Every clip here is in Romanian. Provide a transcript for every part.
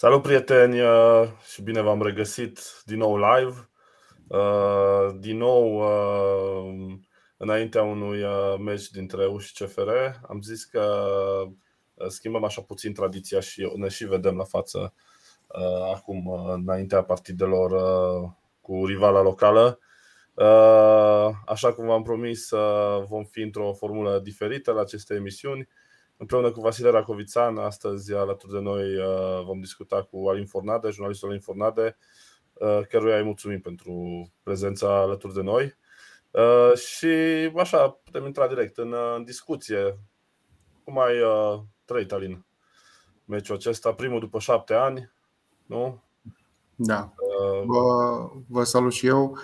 Salut prieteni uh, și bine v-am regăsit din nou live. Uh, din nou uh, înaintea unui meci dintre EU și CFR. Am zis că schimbăm așa puțin tradiția și ne și vedem la față acum înaintea partidelor cu rivala locală. Așa cum v-am promis, vom fi într-o formulă diferită la aceste emisiuni Împreună cu Vasile Racovițan, astăzi alături de noi uh, vom discuta cu Alin Fornade, jurnalistul Alin Fornade, uh, căruia îi mulțumim pentru prezența alături de noi. Uh, și așa, putem intra direct în, în discuție. Cum ai trăit, Alin, meciul acesta, primul după șapte ani, nu? Da. Vă, vă salut și eu.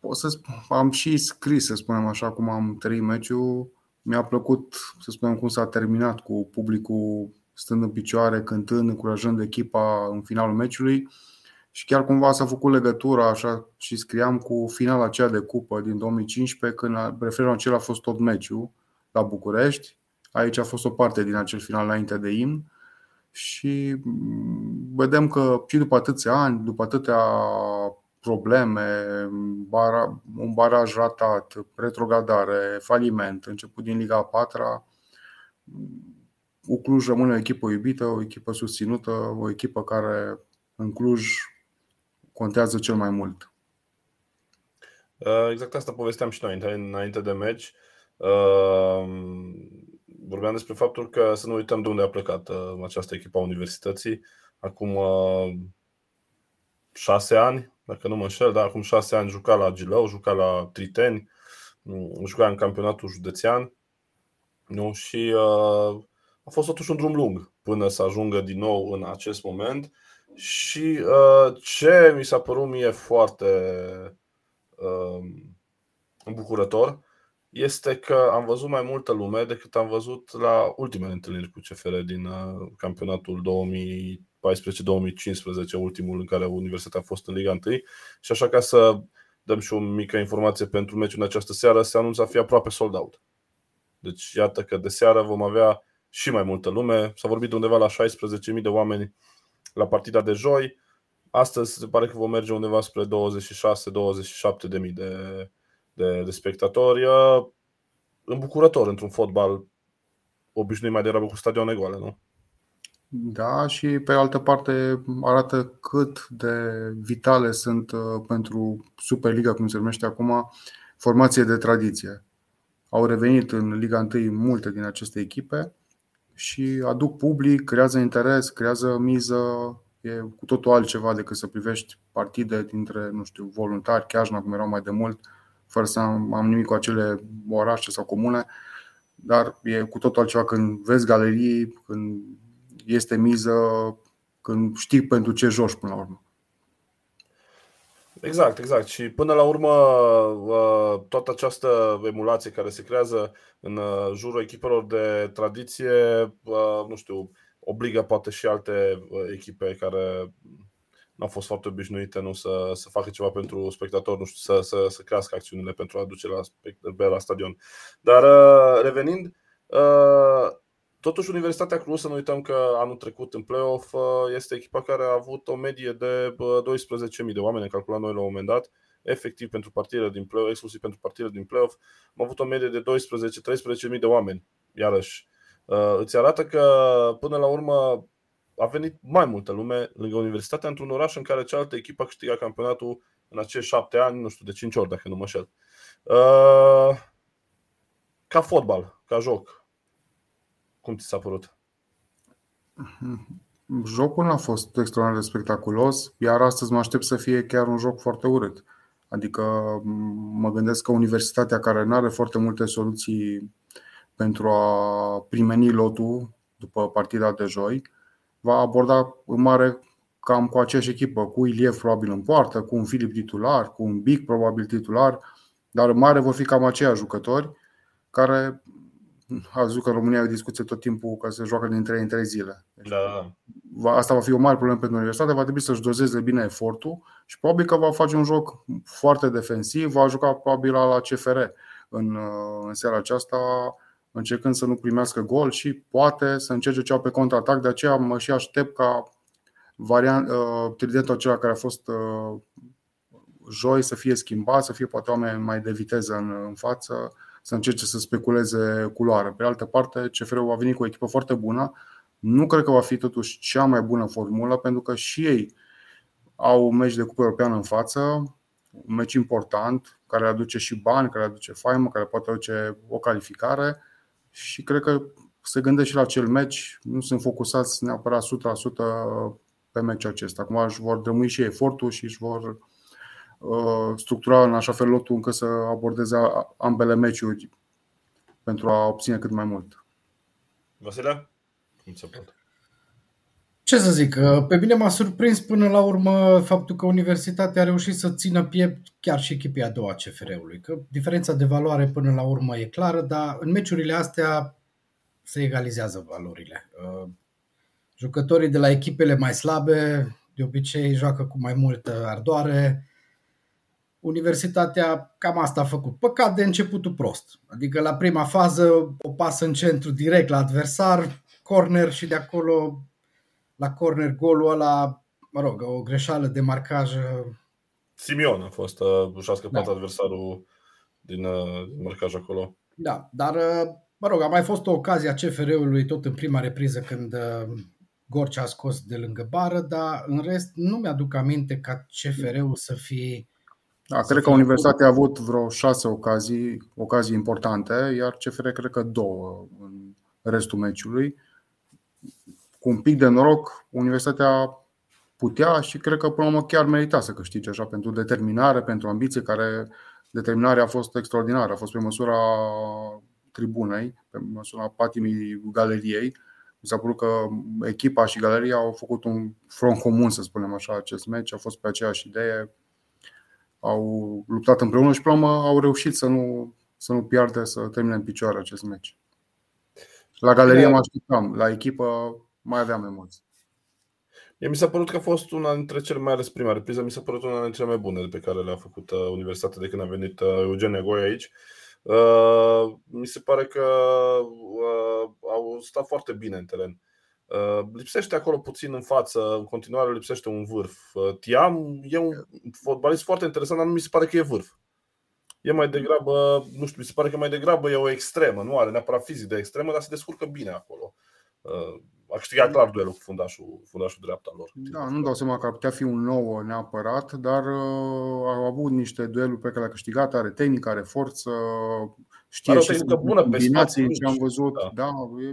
Pot să spun, am și scris, să spunem așa, cum am trăit meciul mi-a plăcut, să spunem, cum s-a terminat cu publicul stând în picioare, cântând, încurajând echipa în finalul meciului și chiar cumva s-a făcut legătura așa și scriam cu finala aceea de cupă din 2015 când referul acela a fost tot meciul la București. Aici a fost o parte din acel final înainte de imn și mm, vedem că și după atâția ani, după atâtea probleme, un baraj ratat, retrogradare, faliment, început din Liga 4 cu Cluj rămâne o echipă iubită, o echipă susținută, o echipă care în Cluj contează cel mai mult. Uh, exact asta povesteam și noi înainte de meci. Uh, vorbeam despre faptul că să nu uităm de unde a plecat uh, această echipă a universității. Acum șase ani, dacă nu mă înșel, dar acum șase ani juca la Gilău, juca la Triteni, mm, juca în campionatul județean nu? și uh, a fost totuși un drum lung până să ajungă din nou în acest moment și uh, ce mi s-a părut mie foarte uh, îmbucurător este că am văzut mai multă lume decât am văzut la ultimele întâlniri cu CFR din uh, campionatul 2000 2014-2015, ultimul în care Universitatea a fost în Liga 1. Și așa ca să dăm și o mică informație pentru meciul în această seară, se anunță a fi aproape sold out. Deci iată că de seară vom avea și mai multă lume. S-a vorbit de undeva la 16.000 de oameni la partida de joi. Astăzi se pare că vom merge undeva spre 26-27 de mii de, de, de spectatori. Îmbucurător într-un fotbal obișnuit mai degrabă cu stadioane goale, nu? Da, și pe altă parte arată cât de vitale sunt uh, pentru Superliga, cum se numește acum, formație de tradiție. Au revenit în Liga 1 multe din aceste echipe și aduc public, creează interes, creează miză. E cu totul altceva decât să privești partide dintre, nu știu, voluntari, chiar cum erau mai de mult, fără să am nimic cu acele orașe sau comune. Dar e cu totul altceva când vezi galerii, când este miză când știi pentru ce joci până la urmă. Exact, exact. Și până la urmă, uh, toată această emulație care se creează în uh, jurul echipelor de tradiție, uh, nu știu, obligă poate și alte echipe care nu au fost foarte obișnuite nu, să, să facă ceva pentru spectator, nu știu, să, să, să crească acțiunile pentru a aduce la, la stadion. Dar revenind, Totuși, Universitatea Cluj, să nu uităm că anul trecut în play-off uh, este echipa care a avut o medie de 12.000 de oameni, calculat noi la un moment dat, efectiv pentru partidele din play-off, exclusiv pentru partidele din play-off, am avut o medie de 12-13.000 de oameni, iarăși. Uh, îți arată că, până la urmă, a venit mai multă lume lângă Universitatea într-un oraș în care cealaltă echipă a câștigat campionatul în acești șapte ani, nu știu, de cinci ori, dacă nu mă șel. Uh, ca fotbal, ca joc, cum ți s-a părut? Jocul nu a fost extraordinar de spectaculos, iar astăzi mă aștept să fie chiar un joc foarte urât. Adică mă gândesc că universitatea care nu are foarte multe soluții pentru a primeni lotul după partida de joi, va aborda în mare cam cu aceeași echipă, cu Iliev probabil în poartă, cu un Filip titular, cu un Big probabil titular, dar în mare vor fi cam aceiași jucători care a văzut că în România e o discuție tot timpul că se joacă din 3 în 3 zile. Deci, da. Asta va fi o mare problemă pentru universitate, va trebui să-și dozeze bine efortul și probabil că va face un joc foarte defensiv, va juca probabil la CFR în, în seara aceasta, încercând să nu primească gol și poate să încerce cea pe contraatac, de aceea mă și aștept ca variant, uh, tridentul acela care a fost uh, joi să fie schimbat, să fie poate oameni mai de viteză în, în față, să încerce să speculeze culoare. Pe altă parte, CFR-ul va veni cu o echipă foarte bună. Nu cred că va fi totuși cea mai bună formulă, pentru că și ei au un meci de cupă europeană în față, un meci important, care aduce și bani, care aduce faimă, care poate aduce o calificare și cred că se gândește și la acel meci, nu sunt focusați neapărat 100% pe meciul acesta. Acum își vor drămui și efortul și își vor uh, structura în așa fel lotul încât să abordeze ambele meciuri pentru a obține cât mai mult. Vasile? Cum se poate? Ce să zic, uh, pe mine m-a surprins până la urmă faptul că Universitatea a reușit să țină piept chiar și echipii a doua CFR-ului. Că diferența de valoare până la urmă e clară, dar în meciurile astea se egalizează valorile. Uh, jucătorii de la echipele mai slabe de obicei joacă cu mai multă ardoare. Universitatea cam asta a făcut. Păcat de începutul prost. Adică la prima fază o pasă în centru direct la adversar, corner și de acolo la corner golul ăla, mă rog, o greșeală de marcaj. Simion a fost, uh, și-a scăpat da. adversarul din, uh, din marcaj acolo. Da, dar Mă rog, a mai fost o ocazie a CFR-ului tot în prima repriză când uh, Gorcea a scos de lângă bară, dar în rest nu mi-aduc aminte ca CFR-ul să fie da, cred că Universitatea a avut vreo șase ocazii, ocazii importante, iar CFR cred că două în restul meciului. Cu un pic de noroc, Universitatea putea și cred că până la urmă chiar merita să câștige așa pentru determinare, pentru ambiție, care determinarea a fost extraordinară, a fost pe măsura tribunei, pe măsura patimii galeriei. Mi s-a părut că echipa și galeria au făcut un front comun, să spunem așa, acest meci, au fost pe aceeași idee, au luptat împreună și, până au reușit să nu, să nu piardă, să termine în picioare acest meci. La galerie mă așteptam, la echipă mai aveam emoții. Mie mi s-a părut că a fost una dintre cele mai ales prima repriză, mi s-a părut una dintre cele mai bune pe care le-a făcut uh, Universitatea de când a venit uh, Eugen Negoi aici. Uh, mi se pare că uh, au stat foarte bine în teren. Uh, lipsește acolo puțin în față, în continuare lipsește un vârf. Tiam e un fotbalist foarte interesant, dar nu mi se pare că e vârf. E mai degrabă, nu știu, mi se pare că mai degrabă e o extremă, nu are neapărat fizic de extremă, dar se descurcă bine acolo a câștigat clar duelul cu fundașul, fundașul dreapta lor. Da, nu dau seama că ar putea fi un nou neapărat, dar uh, au avut niște dueluri pe care le-a câștigat, are tehnică, are forță, știe are o și bună combinații ce am văzut. Da. da.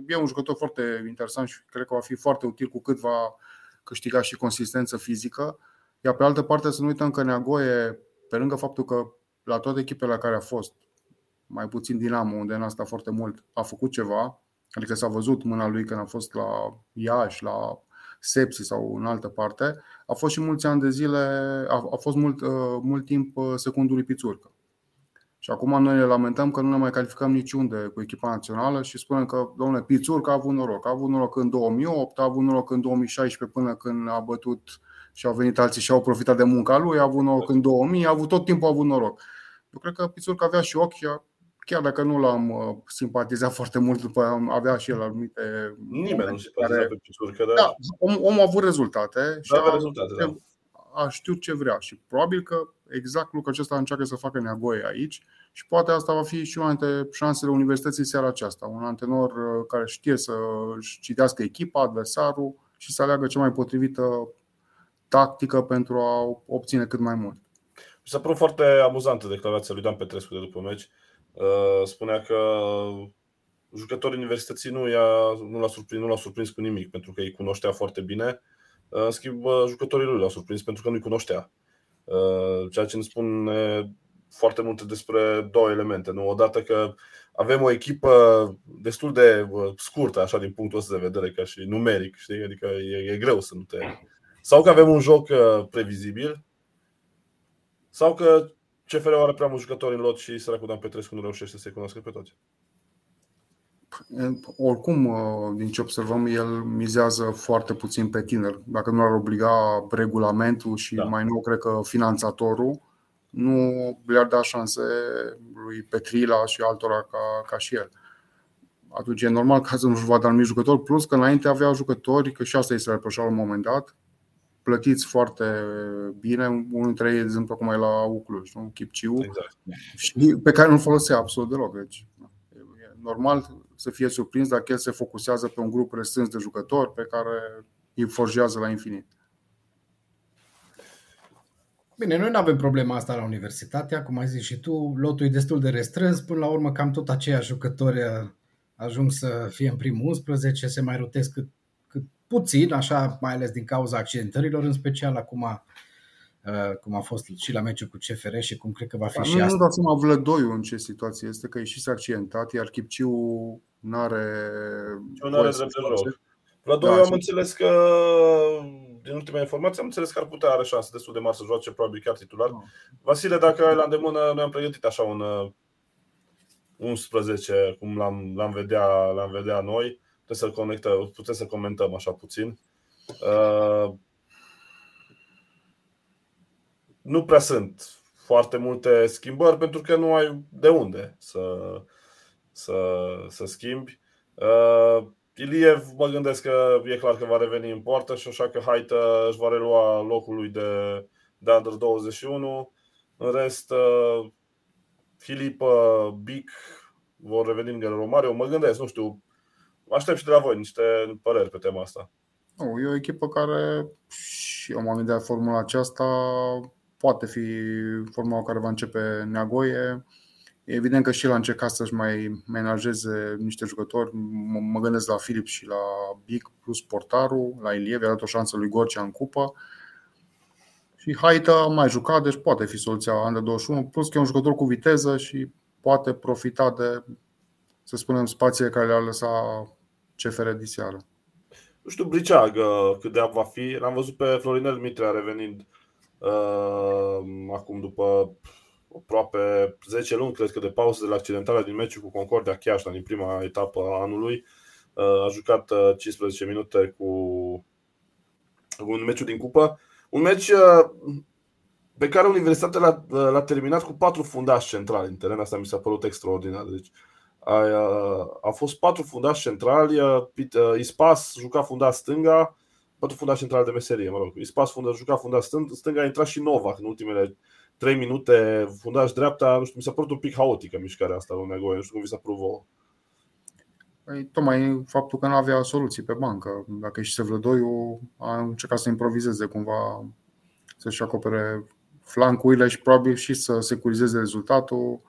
e un jucător foarte interesant și cred că va fi foarte util cu cât va câștiga și consistență fizică. Iar pe altă parte să nu uităm că Neagoie, pe lângă faptul că la toate echipele la care a fost, mai puțin Dinamo, unde n-a stat foarte mult, a făcut ceva, Adică s-a văzut mâna lui când a fost la Iași, la Sepsi sau în altă parte. A fost și mulți ani de zile, a, a fost mult, uh, mult timp uh, secundului Pițurcă. Și acum noi ne lamentăm că nu ne mai calificăm niciunde cu echipa națională și spunem că, domnule, Pițurcă a avut noroc. A avut noroc în 2008, a avut noroc în 2016 până când a bătut și au venit alții și au profitat de munca lui, a avut noroc în 2000, a avut tot timpul a avut noroc. Eu cred că Pițurcă avea și ochi chiar dacă nu l-am uh, simpatizat foarte mult, după avea și el anumite. Nimeni nu simpatizează pe Pisurcă, dar. Da, om, omul a avut rezultate și a, rezultate, da. a știut ce vrea și probabil că exact lucrul acesta încearcă să facă nevoie aici și poate asta va fi și una dintre șansele universității seara aceasta. Un antenor uh, care știe să citească echipa, adversarul și să aleagă cea mai potrivită tactică pentru a obține cât mai mult. Mi s-a părut foarte amuzantă declarația lui Dan Petrescu de după meci Uh, spunea că jucătorii universității nu, i-a, nu, l-a surprins, nu l-a surprins cu nimic, pentru că îi cunoștea foarte bine. Uh, în schimb, jucătorii lui l-au surprins pentru că nu-i cunoștea. Uh, ceea ce ne spune foarte multe despre două elemente. Nu? Odată că avem o echipă destul de scurtă, așa, din punctul ăsta de vedere, ca și numeric, știi? Adică e, e greu să nu te... Sau că avem un joc previzibil, sau că CFR are prea mulți jucători în lot și săracul Dan Petrescu nu reușește să-i cunoască pe toți. Oricum, uh, din ce observăm, el mizează foarte puțin pe tineri. Dacă nu ar obliga regulamentul și da. mai nou, cred că finanțatorul, nu le-ar da șanse lui Petrila și altora ca, ca și el. Atunci e normal ca să nu-și vadă anumit jucători, plus că înainte avea jucători, că și asta este reproșat la un moment dat, plătiți foarte bine. Unul dintre ei, de exemplu, acum e la Ucluj, nu? Chipciu, Exact. și pe care nu-l folosea absolut deloc. Deci, e normal să fie surprins dacă el se focusează pe un grup restrâns de jucători pe care îi forjează la infinit. Bine, noi nu avem problema asta la universitatea, cum ai zis și tu, lotul e destul de restrâns, până la urmă cam tot aceiași jucători uh, ajung să fie în primul 11, se mai rotesc cât, cât puțin, așa, mai ales din cauza accidentărilor, în special acum uh, cum a fost și la meciul cu CFR și cum cred că va fi Dar și nu, asta. nu dați seama Vlădoiu în ce situație este, că e și s-a accidentat, iar Chipciu nu are Chipciu n-are drept de joc. Vladoi, Da, eu am și- înțeles că, din ultima informație, am înțeles că ar putea are șanse destul de mari să joace, probabil chiar titular. Da. Vasile, dacă ai la îndemână, noi am pregătit așa un uh, 11, cum l-am, l-am, vedea, l-am vedea noi. Putem să conectăm, putem să comentăm așa puțin. Uh, nu prea sunt foarte multe schimbări pentru că nu ai de unde să, să, să schimbi. Uh, Iliev mă gândesc că e clar că va reveni în poartă și așa că Haită își va relua locul lui de, de Under 21. În rest, uh, Filip, uh, Bic vor reveni în Romario. Mă gândesc, nu știu, aștept și de la voi niște păreri pe tema asta. Nu, e o echipă care, și eu m-am gândit la formula aceasta, poate fi formula care va începe Neagoie. E evident că și el a încercat să-și mai menajeze niște jucători. M- Mă gândesc la Filip și la Bic plus portarul, la Iliev, i-a dat o șansă lui Gorcea în cupă. Și Haita a mai jucat, deci poate fi soluția Under 21, plus că e un jucător cu viteză și poate profita de, să spunem, spațiile care le-a lăsat CFR diseară. Nu știu Briceag uh, cât de ap va fi. L-am văzut pe Florinel Mitrea revenind uh, acum după aproape 10 luni, cred că, de pauză de la accidentarea din meciul cu Concordia Chiașna din prima etapă a anului. Uh, a jucat uh, 15 minute cu un meciul din cupă. Un meci uh, pe care Universitatea l-a, l-a terminat cu patru fundași centrali în teren. Asta mi s-a părut extraordinar. Deci, a, a fost patru fundași centrali, uh, Pit- uh, Ispas juca fundaș stânga, patru fundași centrali de meserie, mă rog. Ispas funda, juca fundaș stâng- stânga, a intrat și Novak în ultimele 3 minute, fundaș dreapta, nu știu, mi s-a părut un pic haotică mișcarea asta lui Negoie, nu știu cum vi s-a părut vouă. Păi, tocmai faptul că nu avea soluții pe bancă. Dacă e și Sevlădoiu, a încercat să improvizeze cumva, să-și acopere flancurile și probabil și să securizeze rezultatul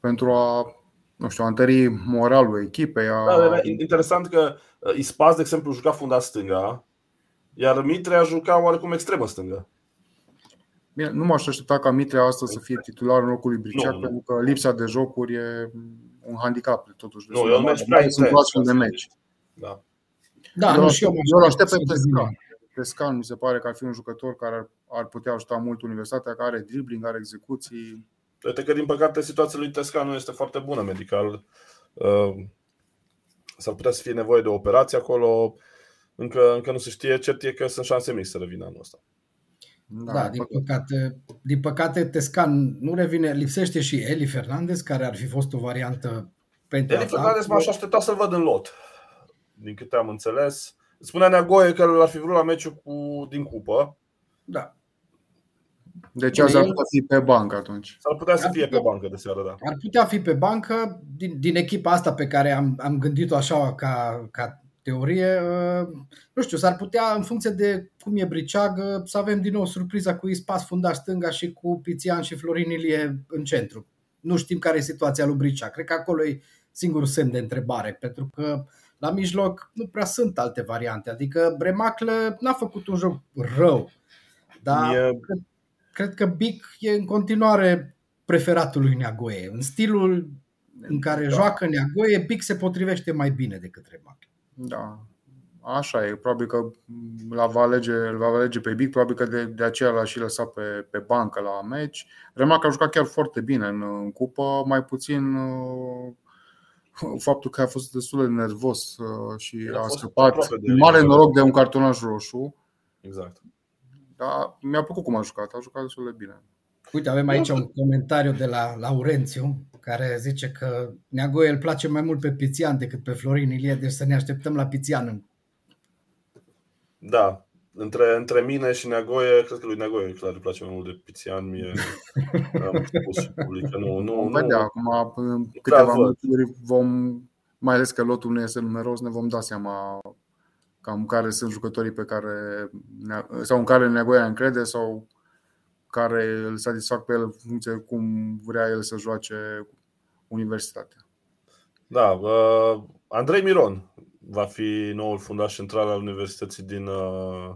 pentru a, nu știu, a întări moralul echipei. A... Da, era interesant că uh, Ispas, de exemplu, juca fundaș stânga, iar Mitrea juca oarecum extremă stângă. Bine, nu m-aș aștepta ca Mitrea astăzi să fie titular în locul lui Briceac, Nu, nu. pentru că lipsa de jocuri e un handicap totuși. Nu, e un meci prea Sunt intens. astfel de meci. Da. Da, eu, nu, îl și eu aștept, mă eu îl aștept pe aștept să Tescan. vină. Tescan mi se pare că ar fi un jucător care ar, ar putea ajuta mult Universitatea, care are dribbling, are execuții. Uite că, din păcate, situația lui Tesca nu este foarte bună medical. Uh, S-ar putea să fie nevoie de o operație acolo. Încă, încă nu se știe. Cert e că sunt șanse mici să revină anul ăsta. Da, din păcate, din păcate Tescan nu revine, lipsește și Eli Fernandez, care ar fi fost o variantă pentru Eli atac. Fernandez m-aș aștepta să-l văd în lot. Din câte am înțeles. Spunea Neagoie că l-ar fi vrut la meciul cu, din cupă. Da. Deci Bine, azi ar el- putea fi pe bancă atunci. S-ar putea să Ar fie pe putea. bancă de seară, da. Ar putea fi pe bancă din, din echipa asta pe care am, am gândit-o așa ca, ca teorie. uh, Nu știu, s-ar putea, în funcție de cum e Briceag, uh, să avem din nou surpriza cu Ispas fundaș stânga și cu Pițian și Florin Ilie în centru. Nu știm care e situația lui Briceag. Cred că acolo e singurul semn de întrebare, pentru că la mijloc nu prea sunt alte variante. Adică Bremaclă n-a făcut un joc rău, dar Mie- cred, cred că Bic e în continuare preferatul lui Neagoe. În stilul în care Da. joacă Neagoe, Bic se potrivește mai bine decât Bremaclă. Da. Așa e. Probabil că la va alege, îl va alege pe Bic, probabil că de, de aceea l-a și lăsat pe, pe bancă la meci. Remarc a jucat chiar foarte bine în, în cupă, mai puțin uh, faptul că a fost destul de nervos uh, și El a a fost scăpat aproape de mare eliminare. noroc de un cartonaj roșu. Exact. Dar mi-a plăcut cum a jucat, a jucat destul de bine. Uite, avem aici un comentariu de la Laurențiu care zice că Neagoe îl place mai mult pe Pițian decât pe Florin Ilie, deci să ne așteptăm la Pițian. în- Da. între, între mine și Neagoie, cred că lui Neagoie clar îi place mai mult de Pițian, mie am spus și public nu, nu, vom vedea, acum în câteva minuturi vom, mai ales că lotul nu este numeros, ne vom da seama cam care sunt jucătorii pe care sau în care Neagoia încrede sau care îl satisfac pe el în funcție cum vrea el să joace universitatea. Da, uh, Andrei Miron va fi noul fundaș central al Universității din, uh,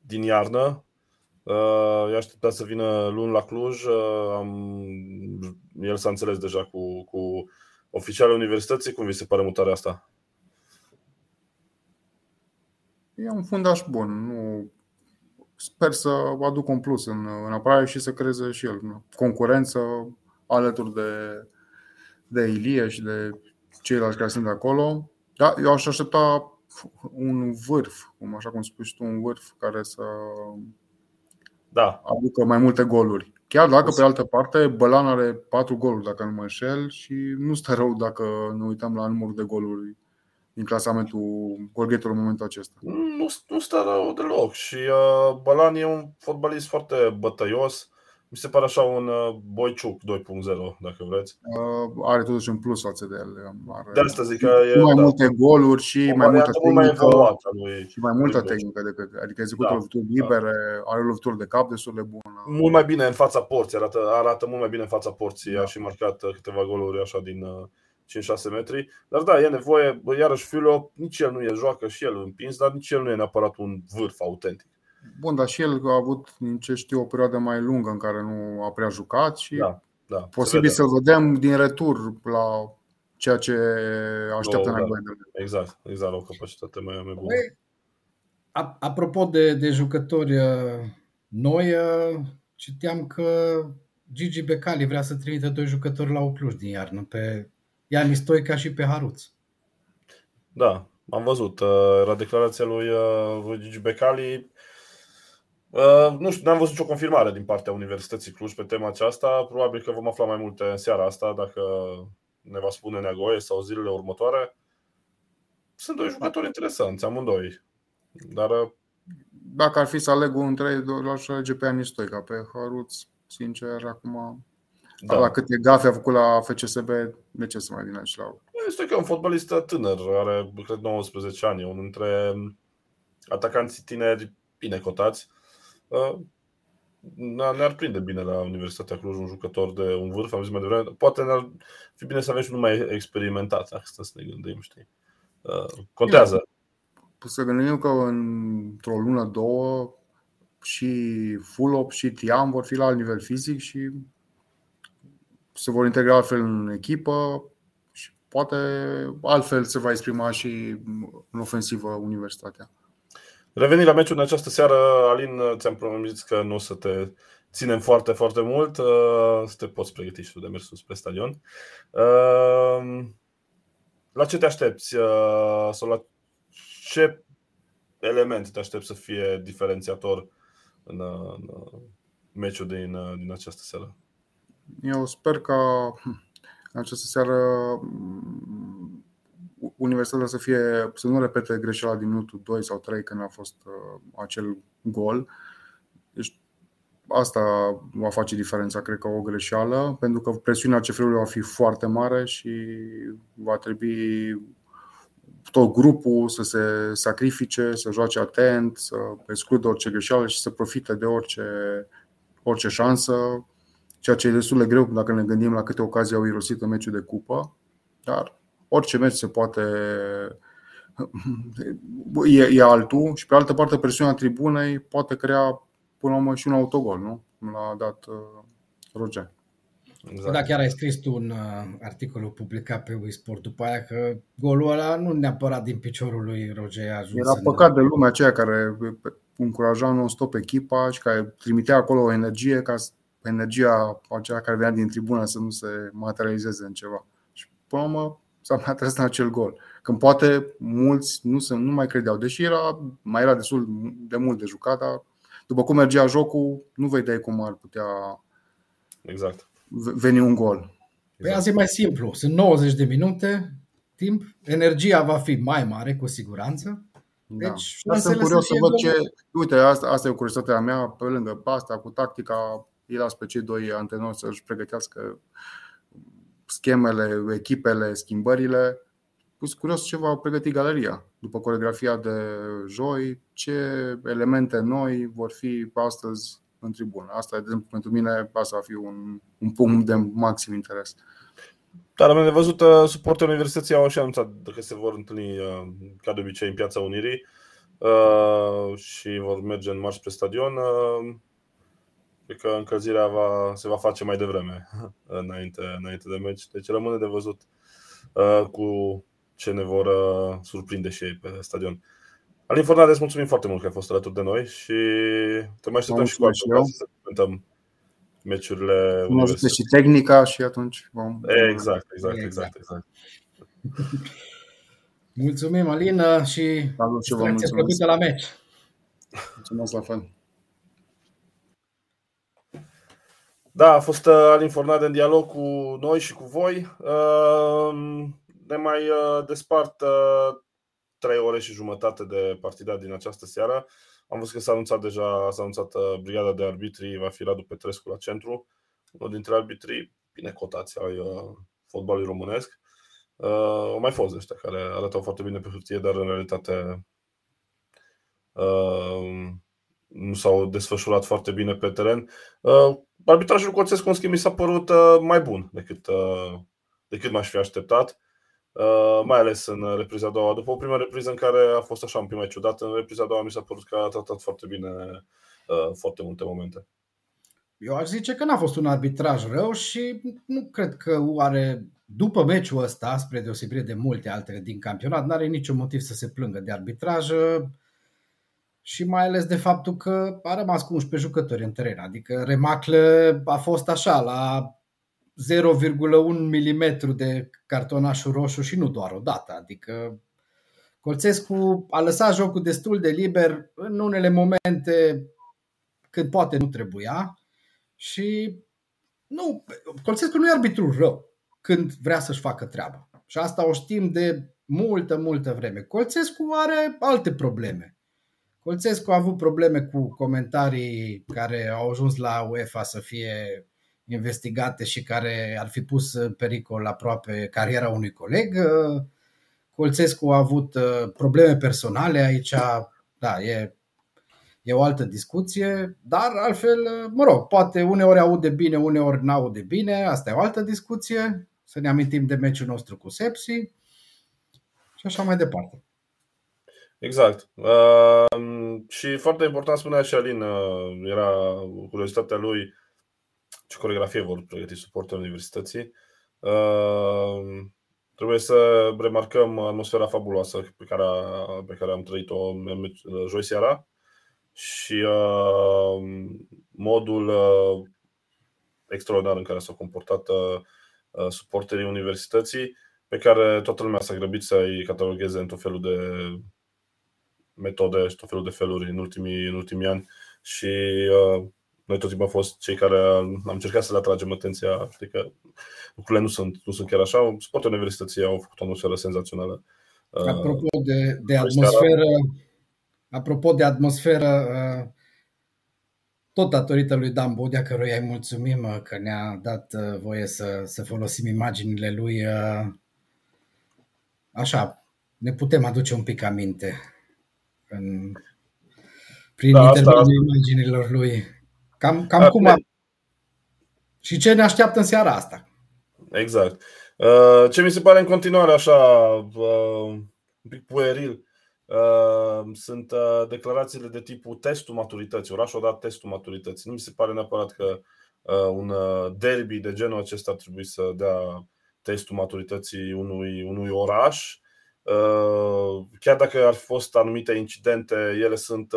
din iarnă. Uh, eu așteptat să vină luni la Cluj. Uh, am, el s-a înțeles deja cu, cu oficialul universității. Cum vi se pare mutarea asta? E un fundaș bun. Nu... Sper să aduc un plus în, în apărare și să creeze și el concurență alături de, de Ilie și de ceilalți care sunt acolo. Da, eu aș aștepta un vârf, cum așa cum spui tu, un vârf care să da. aducă mai multe goluri. Chiar dacă, pe altă parte, Bălan are patru goluri, dacă nu mă înșel, și nu stă rău dacă ne uităm la numărul de goluri din clasamentul Golghetelor în momentul acesta. Nu, nu stă rău deloc și uh, Bălan e un fotbalist foarte bătăios mi se pare așa un uh, Boiciuc 2.0, dacă vreți. Uh, are totuși un plus față de el. Are de asta zic că e, mai da. multe goluri și mai multă tehnică. Mai lui și mai multă tehnică decât. Adică execută da, lovituri da. libere, are lovituri de cap destul de bună. Mult mai bine în fața porții, arată, arată mult mai bine în fața porții. Da. A și marcat uh, câteva goluri așa din 5-6 uh, metri. Dar da, e nevoie, iarăși Filio, nici el nu e, joacă și el împins, dar nici el nu e neapărat un vârf autentic. Bun, dar și el a avut, din ce știu, o perioadă mai lungă în care nu a prea jucat și da, da, posibil să vedem din retur la ceea ce așteaptă da. Exact, exact, la o capacitate mai, mai bună. Păi, apropo de, de jucători uh, noi, uh, citeam că Gigi Becali vrea să trimită doi jucători la Ocluj din iarnă, pe Iani Stoica și pe Haruț. Da, am văzut. Uh, era declarația lui, lui Gigi Becali Uh, nu știu, n-am văzut nicio confirmare din partea Universității Cluj pe tema aceasta. Probabil că vom afla mai multe în seara asta dacă ne va spune Neagoie sau zilele următoare. Sunt doi jucători interesanți, amândoi. Dar uh, dacă ar fi să aleg unul între ei, l-aș alege pe Anistoica, pe Haruț, sincer, acum da. la câte gafe a făcut la FCSB, de ce să mai vină și la Este că e un fotbalist tânăr, are, cred, 19 ani, unul dintre atacanții tineri bine cotați. Uh, ne-ar prinde bine la Universitatea Cluj un jucător de un vârf, am zis mai devreme. Poate ne-ar fi bine să avem și unul mai experimentat, dacă să ne gândim, știi. Uh, contează. Păi să gândim că într-o lună, două, și Fulop și Tiam vor fi la alt nivel fizic și se vor integra altfel în echipă și poate altfel se va exprima și în ofensivă universitatea. Revenind la meciul în această seară, Alin, ți-am promis că nu o să te ținem foarte, foarte mult, uh, să te poți pregăti și tu de mers spre stadion. Uh, la ce te aștepți? Uh, sau la ce element te aștepți să fie diferențiator în, în meciul din, din această seară? Eu sper că în această seară Universitatea să fie să nu repete greșeala din minutul 2 sau 3 când a fost uh, acel gol. Deci asta va face diferența, cred că o greșeală, pentru că presiunea CFR-ului va fi foarte mare și va trebui tot grupul să se sacrifice, să joace atent, să excludă orice greșeală și să profite de orice, orice șansă, ceea ce e destul de greu dacă ne gândim la câte ocazii au irosit în meciul de cupă. Dar orice meci se poate e, e altul și pe altă parte presiunea tribunei poate crea până la urmă și un autogol, nu? L-a dat uh, Roger. Exact. Da, chiar ai scris tu un uh, articol publicat pe Wisport după aia că golul ăla nu neapărat din piciorul lui Roger a ajuns Era păcat de lumea aceea care încuraja non-stop echipa și care trimitea acolo o energie ca energia aceea care venea din tribună să nu se materializeze în ceva. Și până la urmă s-a mai atras în acel gol. Când poate mulți nu, se, nu mai credeau, deși era, mai era destul de mult de jucat, dar după cum mergea jocul, nu vedeai cum ar putea exact. veni un gol. Păi exact. azi e mai simplu. Sunt 90 de minute timp, energia va fi mai mare cu siguranță Da. Deci, da. sunt curios să văd ce. Uite, asta, asta e o curiozitatea mea. Pe lângă asta, cu tactica, îi las pe cei doi antrenori să-și pregătească schemele, echipele, schimbările. Sunt curios ce va pregăti galeria după coregrafia de joi, ce elemente noi vor fi astăzi în tribună. Asta, de exemplu, pentru mine, asta va fi un, un punct de maxim interes. Dar am văzut uh, suporterii universității au și anunțat că se vor întâlni uh, ca de obicei în Piața Unirii uh, și vor merge în marș spre stadion. Uh, cred că încălzirea va, se va face mai devreme înainte, înainte de meci, deci rămâne de văzut uh, cu ce ne vor uh, surprinde și ei pe stadion. Alin Fernandez, mulțumim foarte mult că ai fost alături de noi și te mai așteptăm și cu altă să comentăm meciurile. Nu și tehnica și atunci vom... Exact, exact, exact, exact. mulțumim, Alina, și Salut și vă mulțumesc. la meci. Mulțumesc la fel. Da, a fost uh, Alin Fornade în dialog cu noi și cu voi. Uh, ne mai uh, despart trei ore și jumătate de partida din această seară. Am văzut că s-a anunțat deja, s-a anunțat uh, brigada de arbitri, va fi Radu Petrescu la centru, unul dintre arbitrii bine cotați ai uh, fotbalului românesc. Uh, au mai fost ăștia care arătau foarte bine pe hârtie, dar în realitate uh, nu s-au desfășurat foarte bine pe teren. Uh, arbitrajul Coțescu, în schimb, mi s-a părut uh, mai bun decât, uh, decât m-aș fi așteptat. Uh, mai ales în repriza a doua. După o primă repriză în care a fost așa un pic mai ciudat, în repriza a doua mi s-a părut că a tratat foarte bine uh, foarte multe momente. Eu aș zice că n-a fost un arbitraj rău și nu cred că are, după meciul ăsta, spre deosebire de multe altele din campionat, n-are niciun motiv să se plângă de arbitraj și mai ales de faptul că a rămas cu 11 jucători în teren. Adică Remacle a fost așa, la 0,1 mm de cartonașul roșu și nu doar o dată. Adică Colțescu a lăsat jocul destul de liber în unele momente când poate nu trebuia și nu, Colțescu nu e arbitru rău când vrea să-și facă treaba. Și asta o știm de multă, multă vreme. Colțescu are alte probleme. Colțescu a avut probleme cu comentarii care au ajuns la UEFA să fie investigate și care ar fi pus în pericol aproape cariera unui coleg. Colțescu a avut uh, probleme personale aici, da, e, e o altă discuție, dar altfel, uh, mă rog, poate uneori aude bine, uneori n-aude bine, asta e o altă discuție, să ne amintim de meciul nostru cu Sepsi și așa mai departe. Exact. Uh, și foarte important spunea și Alin, uh, era curiozitatea lui, ce coregrafie vor pregăti suportul universității. Uh, trebuie să remarcăm atmosfera fabuloasă pe care, pe care am trăit-o joi seara și uh, modul uh, extraordinar în care s-au comportat uh, suporterii universității, pe care toată lumea s-a grăbit să-i catalogheze în tot felul de metode și tot felul de feluri în ultimii, în ultimii ani și uh, noi tot timpul am fost cei care am încercat să le atragem atenția, știi că lucrurile nu sunt, nu sunt chiar așa. Sportul universității au făcut o atmosferă senzațională. Apropo de, de atmosferă, apropo de atmosferă, tot datorită lui Dan Bodea, căruia îi mulțumim că ne-a dat voie să, să folosim imaginile lui. Așa, ne putem aduce un pic aminte în, prin da, intermediul asta... imaginilor lui. Cam, cam da, cum a... Și ce ne așteaptă în seara asta. Exact. Uh, ce mi se pare în continuare așa uh, un pic pueril uh, sunt declarațiile de tipul testul maturității. Orașul a dat testul maturității. Nu mi se pare neapărat că un derby de genul acesta ar trebui să dea testul maturității unui, unui oraș. Chiar dacă ar fi fost anumite incidente, ele sunt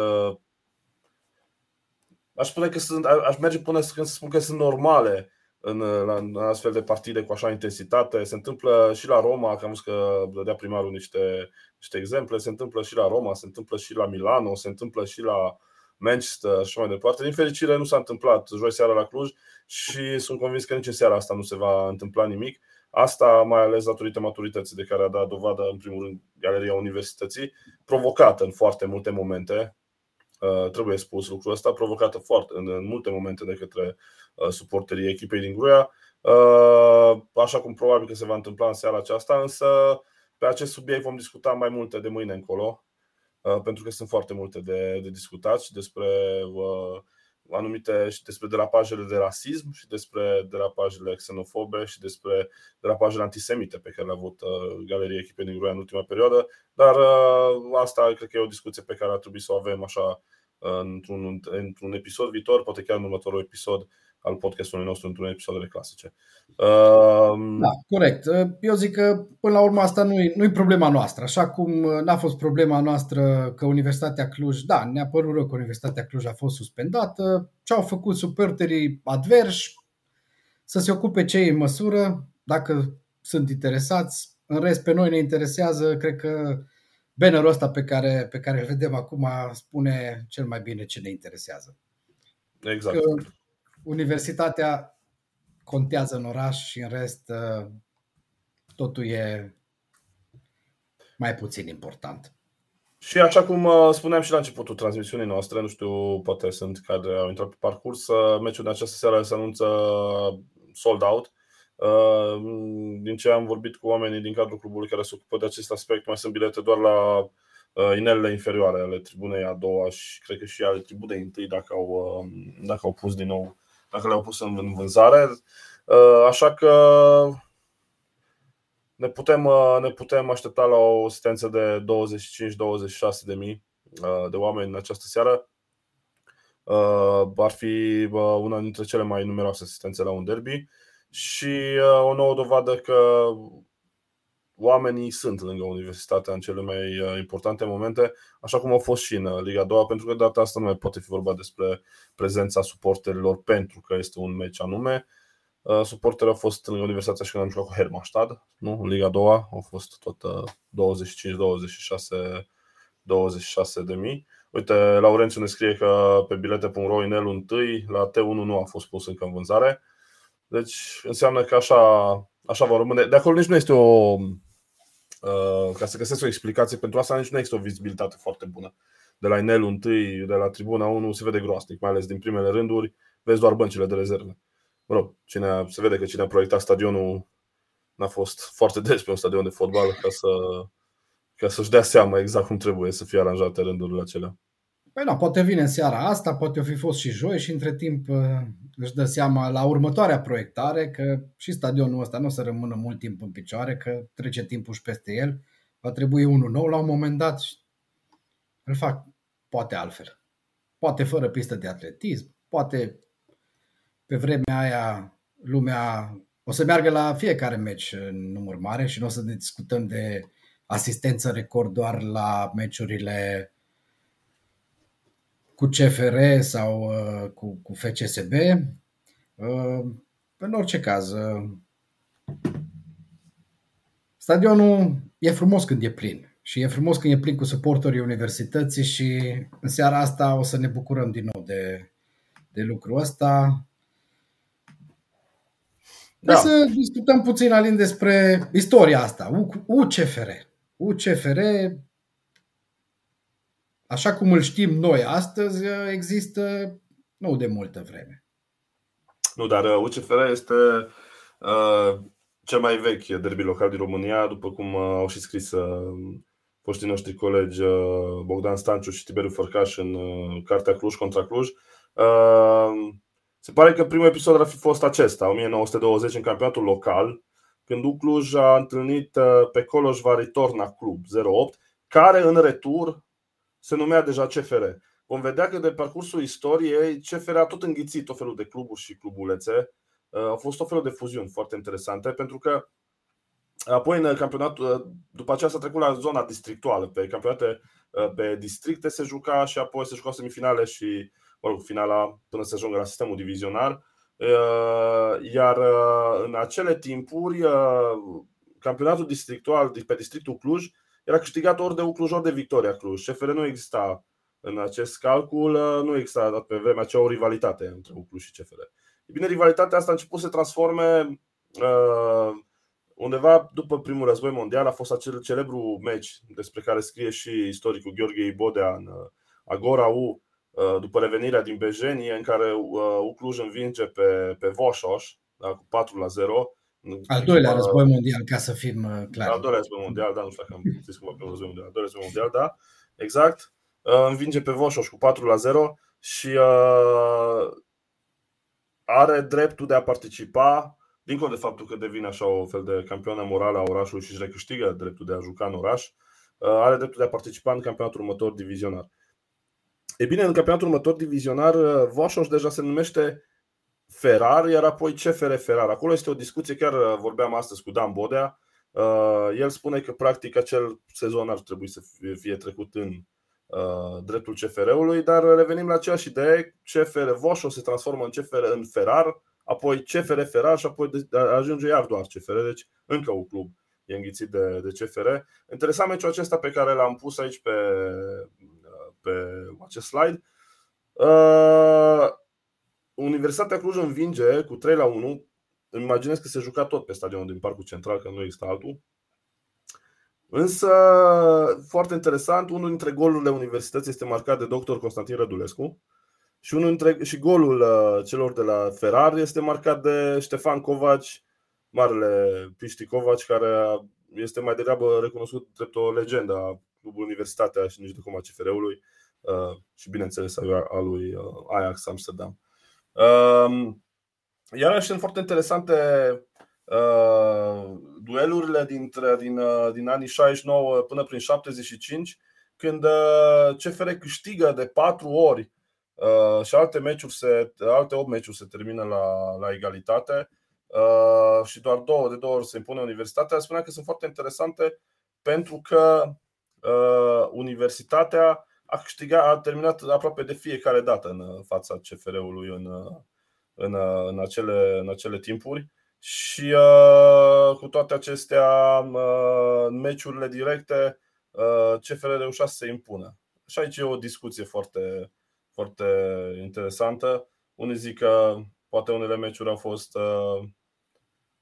aș spune că sunt, aș merge până să spun că sunt normale în, la, în astfel de partide cu așa intensitate. Se întâmplă și la Roma, că am văzut că dădea primarul niște, niște exemple, se întâmplă și la Roma, se întâmplă și la Milano, se întâmplă și la Manchester și mai departe. Din fericire nu s-a întâmplat joi seara la Cluj și sunt convins că nici în seara asta nu se va întâmpla nimic. Asta mai ales datorită maturității de care a dat dovadă, în primul rând, Galeria Universității, provocată în foarte multe momente, trebuie spus lucrul ăsta, provocată foarte, în multe momente de către suporterii echipei din Gruia, așa cum probabil că se va întâmpla în seara aceasta, însă pe acest subiect vom discuta mai multe de mâine încolo, pentru că sunt foarte multe de, de discutat și despre anumite și despre derapajele de rasism și despre derapajele xenofobe și despre derapajele antisemite pe care le-a avut uh, Galeria Echipei din Groia în ultima perioadă, dar uh, asta cred că e o discuție pe care ar trebui să o avem așa uh, într-un, într-un episod viitor, poate chiar în următorul episod, al podcastului nostru într-un episod de clasice. Uh... Da, corect. Eu zic că până la urmă asta nu e, nu e problema noastră. Așa cum n-a fost problema noastră că Universitatea Cluj, da, ne-a părut rău că Universitatea Cluj a fost suspendată. Ce au făcut suporterii adversi să se ocupe cei în măsură, dacă sunt interesați. În rest, pe noi ne interesează, cred că bannerul ăsta pe care, pe care îl vedem acum spune cel mai bine ce ne interesează. Exact. Că universitatea contează în oraș și în rest uh, totul e mai puțin important. Și așa cum uh, spuneam și la începutul transmisiunii noastre, nu știu, poate sunt care au intrat pe parcurs, uh, meciul de această seară se anunță sold out. Din ce am vorbit cu oamenii din cadrul clubului care se ocupă de acest aspect, mai sunt bilete doar la inelele inferioare ale tribunei a doua și cred că și ale tribunei întâi dacă au, dacă au pus din nou dacă le-au pus în vânzare. Uh, așa că ne putem, uh, ne putem aștepta la o asistență de 25-26 de mii uh, de oameni în această seară. Ar fi una dintre cele mai numeroase asistențe la un derby și o nouă dovadă că oamenii sunt lângă universitatea în cele mai uh, importante momente, așa cum au fost și în uh, Liga 2, pentru că de data asta nu mai poate fi vorba despre prezența suporterilor pentru că este un meci anume. Uh, suporterii au fost lângă universitatea și când am jucat cu Hermannstad, nu? În Liga 2 au fost tot 25-26 26 de mii. Uite, Laurențiu ne scrie că pe bilete.ro inelul întâi la T1 nu a fost pus încă în vânzare. Deci înseamnă că așa, așa va rămâne. De acolo nici nu este o, Uh, ca să găsesc o explicație pentru asta, nici nu există o vizibilitate foarte bună. De la inelul întâi, de la tribuna 1, se vede groasnic, mai ales din primele rânduri, vezi doar băncile de rezerve. Mă rog, cine a, se vede că cine a proiectat stadionul n-a fost foarte des pe un stadion de fotbal ca, să, ca să-și dea seama exact cum trebuie să fie aranjate rândurile acelea. Păi nu, poate vine în seara asta, poate o fi fost și joi și între timp uh, își dă seama la următoarea proiectare că și stadionul ăsta nu o să rămână mult timp în picioare, că trece timpul și peste el. Va trebui unul nou la un moment dat și îl fac poate altfel. Poate fără pistă de atletism, poate pe vremea aia lumea o să meargă la fiecare meci în număr mare și nu o să discutăm de asistență record doar la meciurile cu CFR sau uh, cu, cu FCSB. Uh, în orice caz, uh, stadionul e frumos când e plin și e frumos când e plin cu suportorii universității și în seara asta o să ne bucurăm din nou de, de lucrul ăsta. Da. să discutăm puțin, Alin, despre istoria asta, UCFR. UCFR așa cum îl știm noi astăzi, există nu de multă vreme. Nu, dar UCFR uh, este uh, cel mai vechi derby local din România, după cum uh, au și scris uh, foștii noștri colegi uh, Bogdan Stanciu și Tiberiu Fărcaș în uh, cartea Cluj contra Cluj. Uh, se pare că primul episod ar fi fost acesta, 1920, în campionatul local, când Cluj a întâlnit uh, pe Coloș Varitorna Club 08, care în retur se numea deja CFR. Vom vedea că de parcursul istoriei CFR a tot înghițit tot felul de cluburi și clubulețe. Uh, au fost tot felul de fuziuni foarte interesante pentru că apoi în campionatul, uh, după aceea s-a trecut la zona districtuală. Pe campionate uh, pe districte se juca și apoi se jucau semifinale și mă rog, finala până se ajungă la sistemul divizionar. Iar în acele timpuri, campionatul districtual pe districtul Cluj era câștigat ori de Cluj, ori de Victoria Cluj. CFR nu exista în acest calcul, nu exista pe vremea aceea o rivalitate între Cluj și CFR. E bine, rivalitatea asta a început să se transforme uh, undeva după primul război mondial a fost acel celebru meci despre care scrie și istoricul Gheorghe Ibodea în uh, Agora U după revenirea din Bejenie în care Ucluj învinge pe, pe Voșoș da, cu 4 la 0 al doilea război mondial, ca să fim clari. Al doilea război mondial, da, nu știu dacă am zis cumva pe război mondial. Al doilea război mondial, da, exact. Învinge pe Voșoș cu 4 la 0 și uh, are dreptul de a participa, dincolo de faptul că devine așa o fel de campioană morală a orașului și își recâștigă dreptul de a juca în oraș, uh, are dreptul de a participa în campionatul următor divizionar. E bine, în campionatul următor divizionar, uh, Voșoș deja se numește Ferrar, iar apoi CFR Ferrar. Acolo este o discuție, chiar uh, vorbeam astăzi cu Dan Bodea. El spune că practic acel sezon ar trebui să fie trecut în Uh, dreptul CFR-ului, dar revenim la aceeași idee, CFR Voșo se transformă în CFR în Ferrar, apoi CFR Ferrar și apoi ajunge iar doar CFR, deci încă un club e înghițit de, de CFR. Interesant meciul acesta pe care l-am pus aici pe, pe acest slide. Uh, Universitatea Cluj învinge cu 3 la 1. Îmi imaginez că se juca tot pe stadionul din Parcul Central, că nu există altul. Însă, foarte interesant, unul dintre golurile universității este marcat de doctor Constantin Rădulescu și, unul dintre, și golul uh, celor de la Ferrari este marcat de Ștefan Covaci, marele Piști Covaci, care este mai degrabă recunoscut drept o legendă a clubului Universitatea și nici de cum a CFR-ului uh, și, bineînțeles, a lui uh, Ajax Amsterdam. Um, iarăși sunt foarte interesante Uh, duelurile dintre, din, uh, din anii 69 până prin 75, când uh, CFR câștigă de patru ori și alte meciuri se, alte 8 meciuri se termină la, la egalitate și doar două de două ori se impune Universitatea, spunea că sunt foarte interesante pentru că Universitatea a câștigat, a terminat aproape de fiecare dată în fața CFR-ului în, în, în, acele, în acele timpuri și uh, cu toate acestea, uh, în meciurile directe, uh, CFR reușea să se impună. Și aici e o discuție foarte, foarte interesantă. Unii zic că poate unele meciuri au fost uh,